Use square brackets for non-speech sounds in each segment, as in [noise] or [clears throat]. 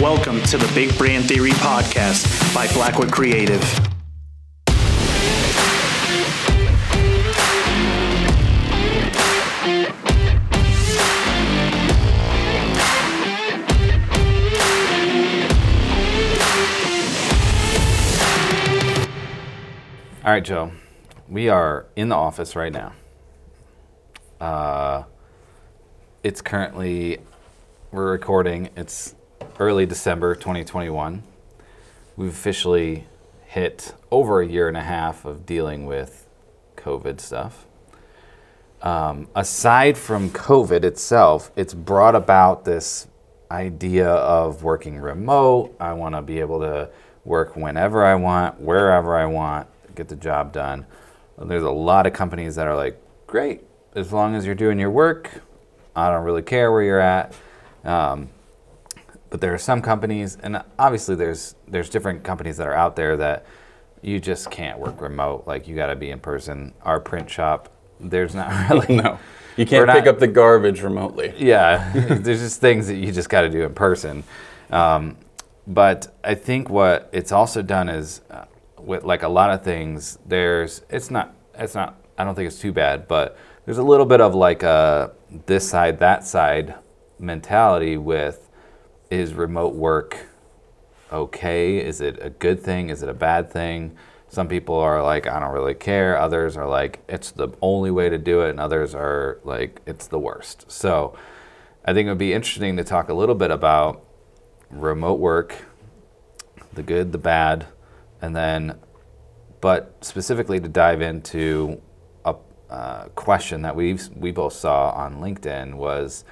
Welcome to the Big Brand Theory Podcast by Blackwood Creative. All right, Joe. We are in the office right now. Uh, it's currently, we're recording, it's early December 2021. We've officially hit over a year and a half of dealing with COVID stuff. Um, aside from COVID itself, it's brought about this idea of working remote. I want to be able to work whenever I want, wherever I want, get the job done. There's a lot of companies that are like, great, as long as you're doing your work, I don't really care where you're at. Um, but there are some companies, and obviously there's there's different companies that are out there that you just can't work remote. Like you got to be in person. Our print shop, there's not [laughs] really no. You can't We're pick not- up the garbage remotely. yeah, [laughs] there's just things that you just got to do in person. Um, but I think what it's also done is, uh, with like a lot of things, there's it's not it's not I don't think it's too bad, but there's a little bit of like a this side that side mentality with is remote work okay? Is it a good thing? Is it a bad thing? Some people are like, I don't really care. Others are like, it's the only way to do it. And others are like, it's the worst. So I think it would be interesting to talk a little bit about remote work, the good, the bad, and then, but specifically to dive into a uh, question that we we both saw on LinkedIn was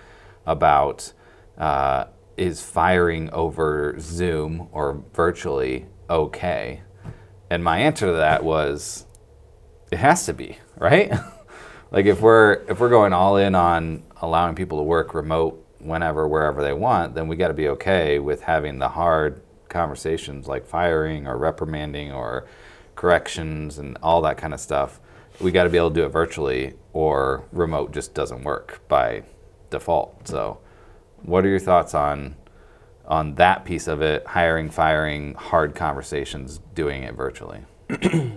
about uh, is firing over Zoom or virtually okay? And my answer to that was it has to be, [laughs] right? like if we're if we're going all in on allowing people to work remote whenever wherever they want, then we got to be okay with having the hard conversations like firing or reprimanding or corrections and all that kind of stuff. We got to be able to do it virtually or remote just doesn't work by default. So what are your thoughts on on that piece of it, hiring, firing, hard conversations, doing it virtually? [clears throat]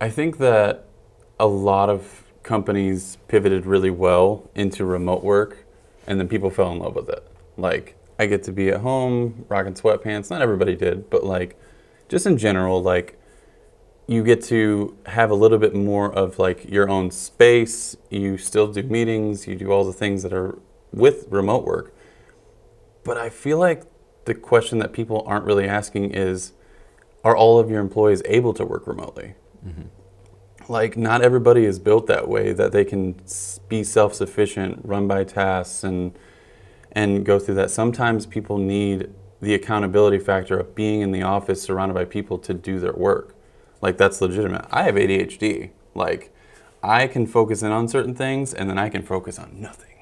I think that a lot of companies pivoted really well into remote work and then people fell in love with it. Like I get to be at home rocking sweatpants. Not everybody did, but like just in general, like you get to have a little bit more of like your own space. You still do meetings, you do all the things that are with remote work. But I feel like the question that people aren't really asking is are all of your employees able to work remotely? Mm-hmm. Like, not everybody is built that way that they can be self sufficient, run by tasks, and, and go through that. Sometimes people need the accountability factor of being in the office surrounded by people to do their work. Like, that's legitimate. I have ADHD. Like, I can focus in on certain things and then I can focus on nothing.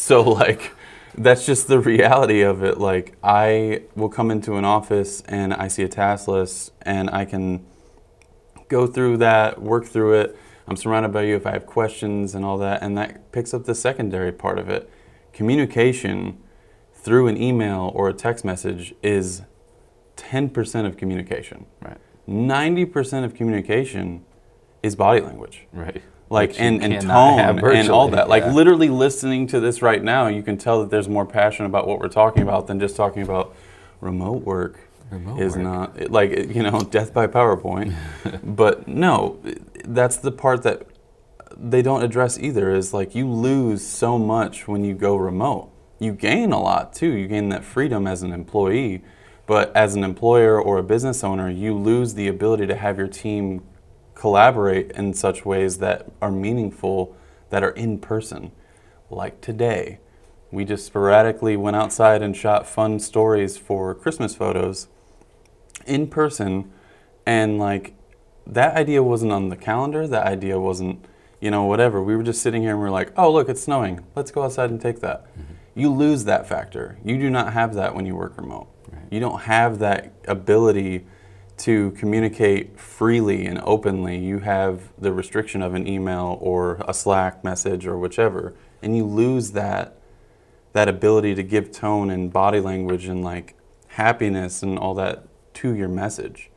So like that's just the reality of it. Like I will come into an office and I see a task list and I can go through that, work through it. I'm surrounded by you if I have questions and all that and that picks up the secondary part of it. Communication through an email or a text message is 10% of communication. Right. 90% of communication is body language Right. Like and, and tone and all that. Like yeah. literally listening to this right now, you can tell that there's more passion about what we're talking about than just talking about remote work. Remote is work. not like you know [laughs] death by PowerPoint, [laughs] but no, that's the part that they don't address either. Is like you lose so much when you go remote. You gain a lot too. You gain that freedom as an employee, but as an employer or a business owner, you lose the ability to have your team collaborate in such ways that are meaningful, that are in person. Like today, we just sporadically went outside and shot fun stories for Christmas photos in person, and like that idea wasn't on the calendar, that idea wasn't, you know, whatever. We were just sitting here and we are like, oh, look, it's snowing. Let's go outside and take that. Mm-hmm. You lose that factor. You do not have that when you work remote. You don't have that ability to communicate freely and openly. You have the restriction of an email or a Slack message or whichever, and you lose that that ability to give tone and body language and like happiness and all that to your message.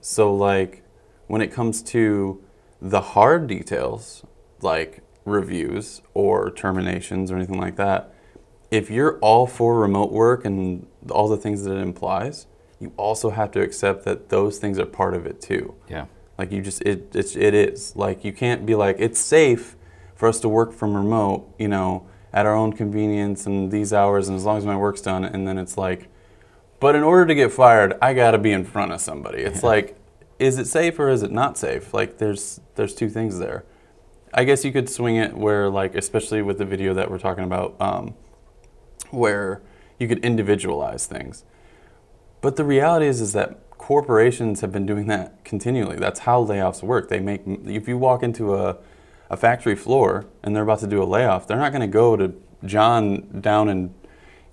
So like when it comes to the hard details like reviews or terminations or anything like that, if you're all for remote work and all the things that it implies, you also have to accept that those things are part of it too. Yeah. Like you just it it's, it is like you can't be like it's safe for us to work from remote, you know, at our own convenience and these hours and as long as my work's done and then it's like but in order to get fired, I got to be in front of somebody. It's Yeah. like is it safe or is it not safe? Like there's there's two things there. I guess you could swing it where like especially with the video that we're talking about um, where you could individualize things. But the reality is, is that corporations have been doing that continually. That's how layoffs work. They make if you walk into a, a factory floor and they're about to do a layoff, they're not going to go to John down in,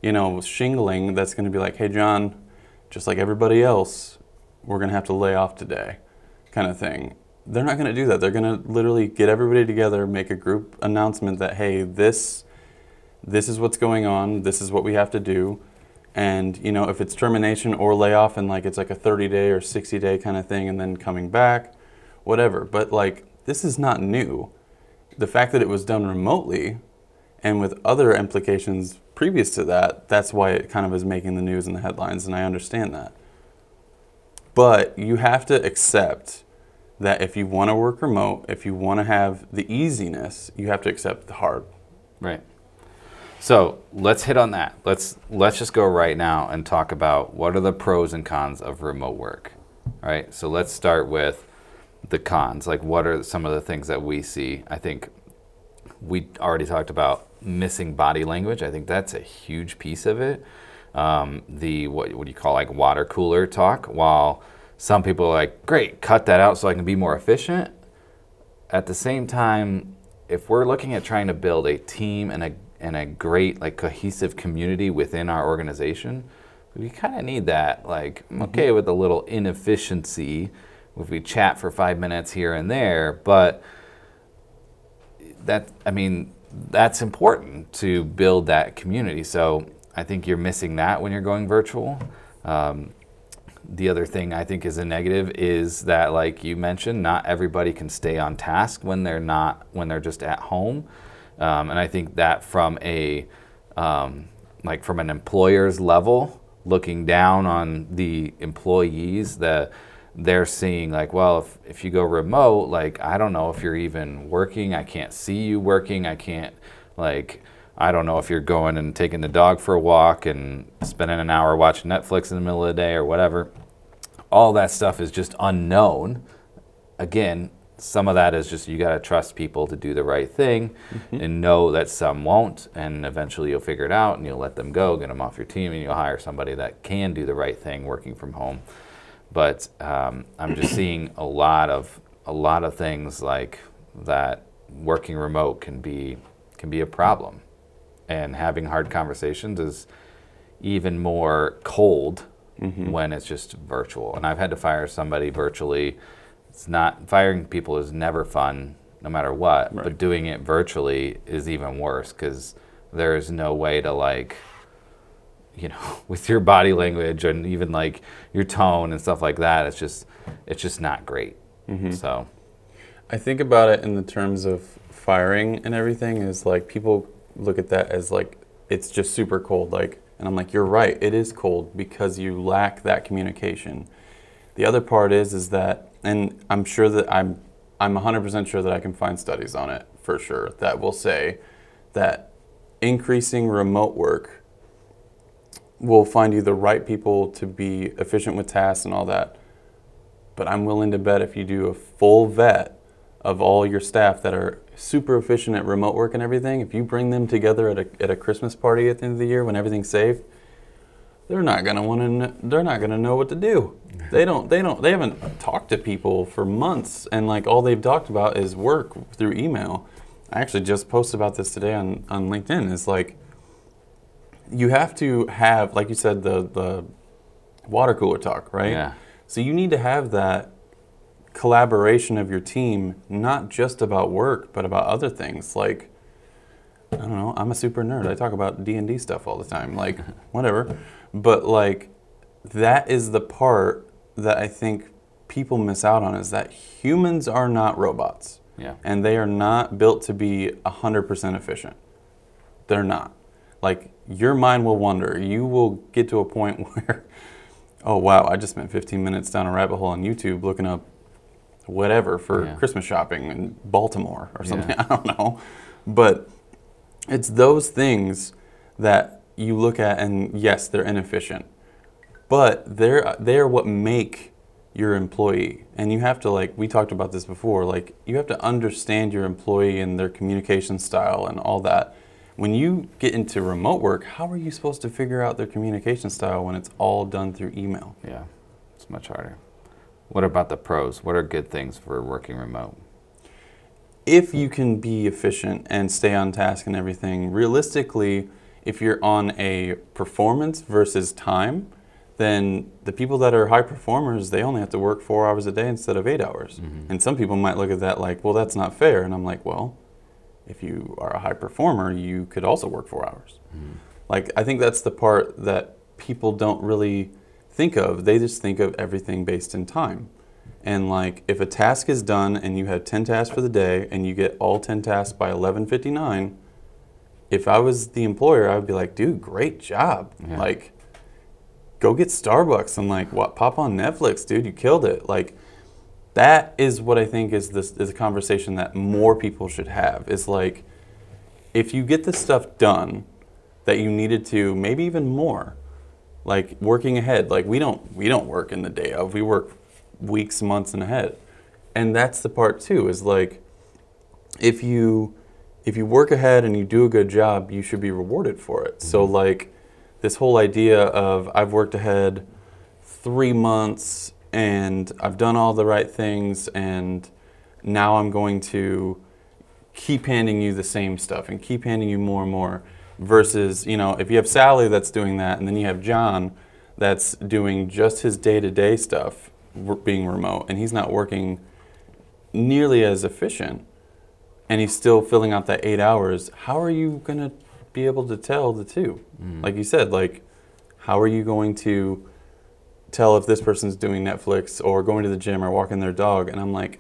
you know, shingling. That's going to be like, hey, John, just like everybody else, we're going to have to lay off today, kind of thing. They're not going to do that. They're going to literally get everybody together, make a group announcement that, hey, this this is what's going on, this is what we have to do. And, you know, if it's termination or layoff and like it's like a 30 day or 60 day kind of thing and then coming back, whatever. But like, this is not new. The fact that it was done remotely and with other implications previous to that, that's why it kind of is making the news and the headlines, and I understand that. But you have to accept that if you want to work remote, if you want to have the easiness, you have to accept the hard. Right. So let's hit on that. Let's let's just go right now and talk about what are the pros and cons of remote work. Right. So let's start with the cons. Like what are some of the things that we see? I think we already talked about missing body language. I think that's a huge piece of it. Um, the what what do you call like water cooler talk? While some people are like, great, cut that out so I can be more efficient. At the same time, if we're looking at trying to build a team and a and a great like cohesive community within our organization, we kind of need that. Like, I'm okay with a little inefficiency if we chat for five minutes here and there, but that I mean that's important to build that community. So I think you're missing that when you're going virtual. Um, the other thing I think is a negative is that, like you mentioned, not everybody can stay on task when they're not when they're just at home, um, and I think that from a um, like from an employer's level, looking down on the employees, that they're seeing like, well, if, if you go remote, like I don't know if you're even working. I can't see you working. I can't like I don't know if you're going and taking the dog for a walk and spending an hour watching Netflix in the middle of the day or whatever. All that stuff is just unknown. Again, some of that is just you got to trust people to do the right thing and know that some won't. And eventually you'll figure it out and you'll let them go, get them off your team, and you'll hire somebody that can do the right thing working from home. But um, I'm just seeing a lot of a lot of things like that working remote can be can be a problem and having hard conversations is even more cold when it's just virtual. And I've had to fire somebody virtually. It's not firing people is never fun, no matter what. But doing it virtually is even worse because there is no way to like, you know, [laughs] with your body language and even like your tone and stuff like that. It's just, it's just not great. Mm-hmm. So I think about it in the terms of firing and everything is like people look at that as like it's just super cold like and I'm like you're right it is cold because you lack that communication. The other part is is that and I'm sure that I'm I'm 100% sure that I can find studies on it for sure that will say that increasing remote work will find you the right people to be efficient with tasks and all that. But I'm willing to bet if you do a full vet of all your staff that are super efficient at remote work and everything, if you bring them together at a, at a Christmas party at the end of the year when everything's safe, they're not gonna want to. They're not gonna know what to do. They don't. They don't. They haven't talked to people for months, and like all they've talked about is work through email. I actually just posted about this today on on LinkedIn. It's like you have to have, like you said, the the water cooler talk, right? Yeah. So you need to have that collaboration of your team, not just about work, but about other things. Like I don't know. I'm a super nerd. I talk about D and D stuff all the time. Like whatever, but like that is the part that I think people miss out on is that humans are not robots. Yeah. And they are not built to be 100% efficient. They're not. Like your mind will wander. You will get to a point [laughs] where oh wow, I just spent 15 minutes down a rabbit hole on YouTube looking up whatever for Yeah. Christmas shopping in Baltimore or something. Yeah. [laughs] I don't know. But it's those things that you look at and yes, they're inefficient. But they're they're what make your employee. And you have to like we talked about this before, like you have to understand your employee and their communication style and all that. When you get into remote work, how are you supposed to figure out their communication style when it's all done through email? Yeah, it's much harder. What about the pros? What are good things for working remote? If you can be efficient and stay on task and everything, realistically, if you're on a performance versus time, then the people that are high performers, they only have to work four hours a day instead of eight hours. Mm-hmm. And some people might look at that like, well, that's not fair. And I'm like, well, if you are a high performer, you could also work four hours. Mm-hmm. Like, I think that's the part that people don't really think of. They just think of everything based in time. And like, if a task is done and you have 10 tasks for the day and you get all 10 tasks by 11:59, if I was the employer, I would be like, dude, great job. Yeah. Like, go get Starbucks and like, what? Pop on Netflix, dude. You killed it. Like, that is what I think is this is a conversation that more people should have. Is like, if you get the stuff done that you needed to, maybe even more, like working ahead. Like we don't we don't work in the day of. We work weeks, months, and ahead. And that's the part too. Is like, if you if you work ahead and you do a good job, you should be rewarded for it. So mm-hmm. like, this whole idea of I've worked ahead three months and I've done all the right things and now I'm going to keep handing you the same stuff and keep handing you more and more versus you know if you have Sally that's doing that and then you have John that's doing just his day-to-day stuff being remote and he's not working nearly as efficient and he's still filling out that 8 hours how are you going to be able to tell the two? Mm-hmm. Like you said like how are you going to tell if this person's doing Netflix or going to the gym or walking their dog? And I'm like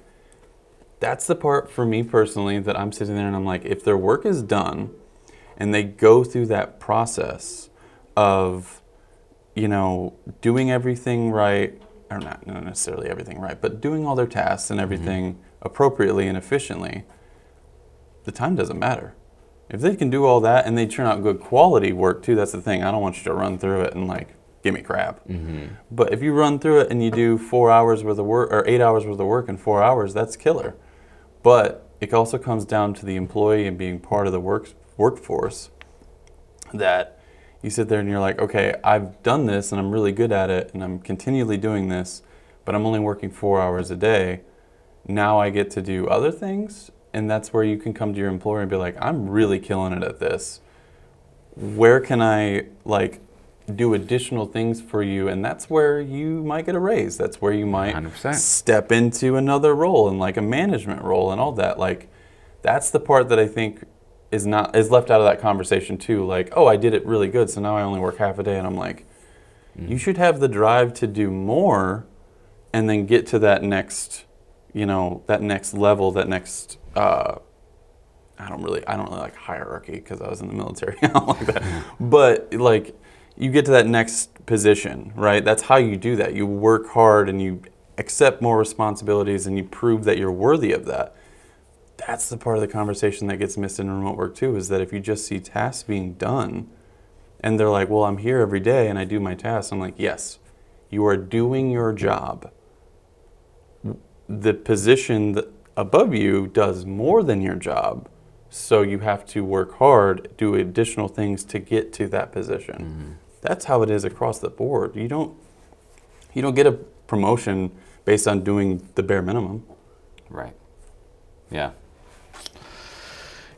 that's the part for me personally that I'm sitting there and I'm like, if their work is done and they go through that process of, you know, doing everything right, or not, not necessarily everything right, but doing all their tasks and mm-hmm. everything appropriately and efficiently, the time doesn't matter. If they can do all that and they turn out good quality work too, that's the thing. I don't want you to run through it and like give me crap. Mm-hmm. But if you run through it and you do four hours worth of work or eight hours worth of work in four hours, that's killer. But it also comes down to the employee and being part of the work workforce. That you sit there and you're like, okay, I've done this and I'm really good at it and I'm continually doing this, but I'm only working four hours a day. Now I get to do other things, and that's where you can come to your employer and be like, I'm really killing it at this. Where can I like do additional things for you? And that's where you might get a raise. That's where you might 100%. step into another role and like a management role and all that. Like that's the part that I think is not is left out of that conversation too. Like, oh, I did it really good, so now I only work half a day, and I'm like, you should have the drive to do more, and then get to that next, you know, that next level, that next. Uh, I don't really, I don't really like hierarchy because I was in the military. [laughs] I don't like that. [laughs] But like, you get to that next position, right? That's how you do that. You work hard and you accept more responsibilities and you prove that you're worthy of that. That's the part of the conversation that gets missed in remote work too. Is that if you just see tasks being done, and they're like, "Well, I'm here every day and I do my tasks," I'm like, "Yes, you are doing your job." the position above you does more than your job. So you have to work hard, do additional things to get to that position. Mm-hmm. That's how it is across the board. You don't you don't get a promotion based on doing the bare minimum. Right. Yeah.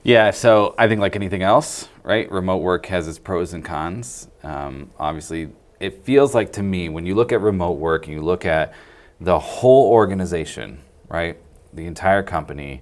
Yeah, so I think like anything else, right? Remote work has its pros and cons. Um, obviously, it feels like to me when you look at remote work and you look at the whole organization, right? The entire company,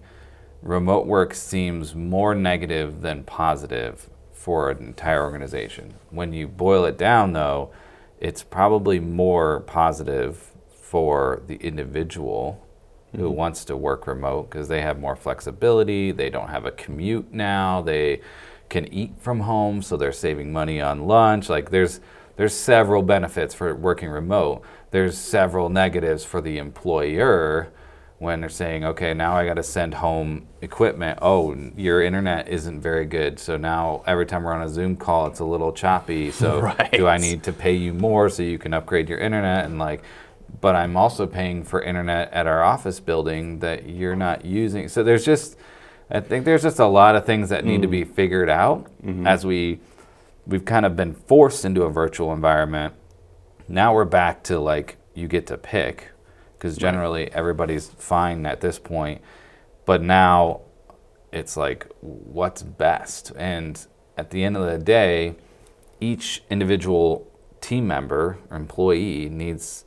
remote work seems more negative than positive for an entire organization. When you boil it down, though, it's probably more positive for the individual who mm-hmm. wants to work remote because they have more flexibility. They don't have a commute now. They can eat from home, so they're saving money on lunch. Like there's there's several benefits for working remote. There's several negatives for the employer when they're saying, okay, now I got to send home equipment. Oh, your internet isn't very good. So now every time we're on a Zoom call, it's a little choppy. So [laughs] Right. do I need to pay you more so you can upgrade your internet? And like, but I'm also paying for internet at our office building that you're not using. So there's just, I think there's just a lot of things that need to be mm-hmm. figured out mm-hmm. as we, we've kind of been forced into a virtual environment. Now we're back to like, you get to pick because generally everybody's fine at this point. But now it's like, what's best? And at the end of the day, each individual team member or employee needs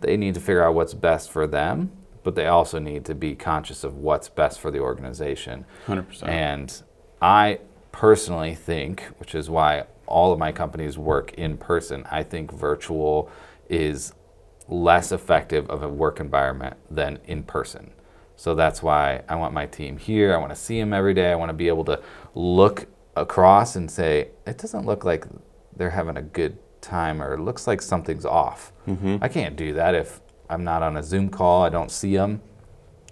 they need to figure out what's best for them, but they also need to be conscious of what's best for the organization. 100%. And I personally think, which is why all of my companies work in person, I think virtual is less effective of a work environment than in person. So that's why I want my team here. I want to see them every day. I want to be able to look across and say, it doesn't look like they're having a good time or it looks like something's off. Mm-hmm. I can't do that if I'm not on a Zoom call, I don't see them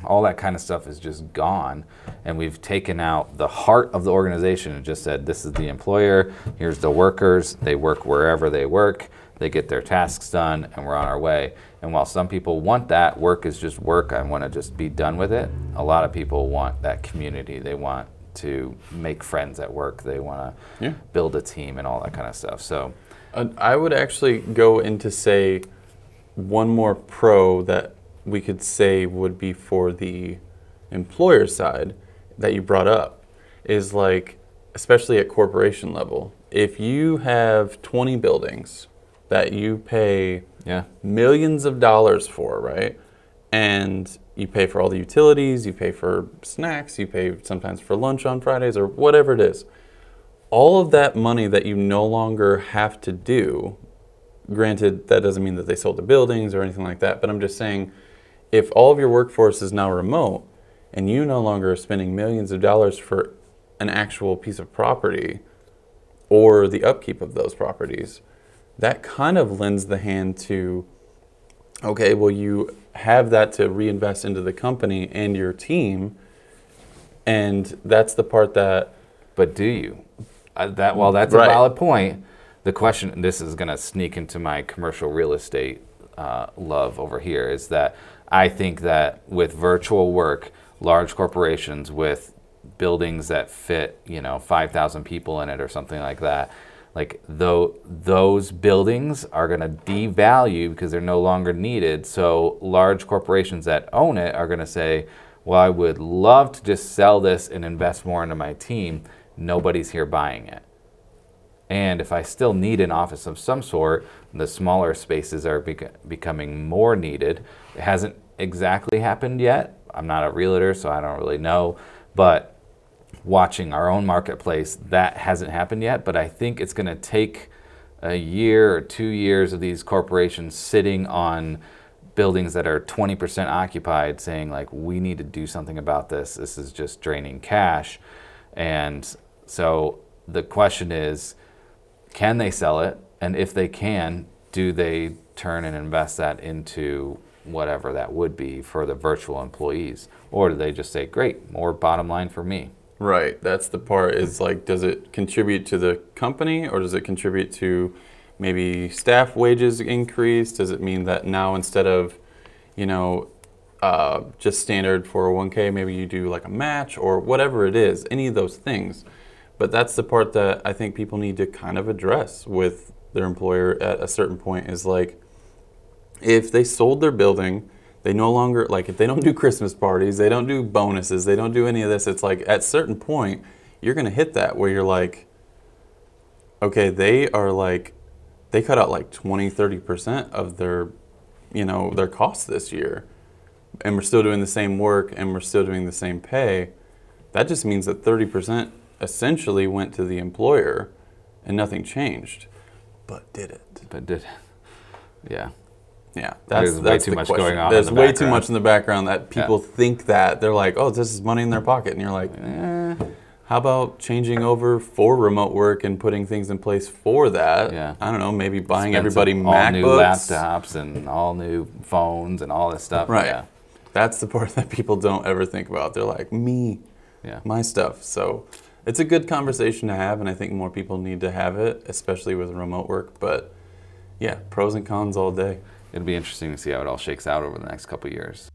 all that kind of stuff is just gone and we've taken out the heart of the organization and just said this is the employer here's the workers they work wherever they work they get their tasks done and we're on our way. And while some people want that work is just work i want to just be done with it a lot of people want that community. They want to make friends at work they want to Yeah. build a team and all that kind of stuff. So Uh, I would actually go into say one more pro that we could say would be for the employer side that you brought up is like, especially at corporation level, if you have 20 buildings that you pay yeah millions of dollars for, right? And you pay for all the utilities, you pay for snacks, you pay sometimes for lunch on Fridays or whatever it is. All of that money that you no longer have to do, granted, that doesn't mean that they sold the buildings or anything like that, but I'm just saying if all of your workforce is now remote and you no longer are spending millions of dollars for an actual piece of property or the upkeep of those properties, that kind of lends the hand to okay, well, you have that to reinvest into the company and your team. And that's the part that, But do you? Uh, that while that's Right. a valid point, the question this is going to sneak into my commercial real estate uh, love over here is that I think that with virtual work, large corporations with buildings that fit, you know, 5,000 people in it or something like that, like though those buildings are going to devalue because they're no longer needed. So large corporations that own it are going to say, "Well, I would love to just sell this and invest more into my team. Nobody's here buying it." And if I still need an office of some sort, the smaller spaces are bec- becoming more needed. It hasn't exactly happened yet. I'm not a realtor, so I don't really know. But watching our own marketplace, that hasn't happened yet. But I think it's going to take a year or two years of these corporations sitting on buildings that are 20% occupied saying, like, we need to do something about this. This is just draining cash. And so the question is, can they sell it? And if they can, do they turn and invest that into whatever that would be for the virtual employees? Or do they just say, great, more bottom line for me? right, that's the part is like, does it contribute to the company or does it contribute to maybe staff wages increase? Does it mean that now instead of, you know, uh, just standard 401k, maybe you do like a match or whatever it is, any of those things. But that's the part that I think people need to kind of address with their employer at a certain point is like, if they sold their building, they no longer like if they don't do Christmas parties, they don't do bonuses, they don't do any of this. It's like at certain point, you're gonna hit that where you're like, okay, they are like, they cut out like 20, 30 percent of their, you know, their costs this year, and we're still doing the same work and we're still doing the same pay. that just means that 30% essentially went to the employer and nothing changed. But did it? But did, yeah. Yeah, There's that's, way that's too the much question. going on in There's the way too much in the background that people think that they're like, oh, this is money in their pocket, and you're like, eh. How about changing over for remote work and putting things in place for that? Yeah. I don't know, maybe buying Expensive, everybody all MacBooks. new laptops and all new phones and all this stuff. Right. Yeah. That's the [laughs] part that people don't ever think about. They're like, me, Yeah. my stuff. So it's a good conversation to have, and I think more people need to have it, especially with remote work. But yeah, pros and cons all day. It'll be interesting to see how it all shakes out over the next couple of years.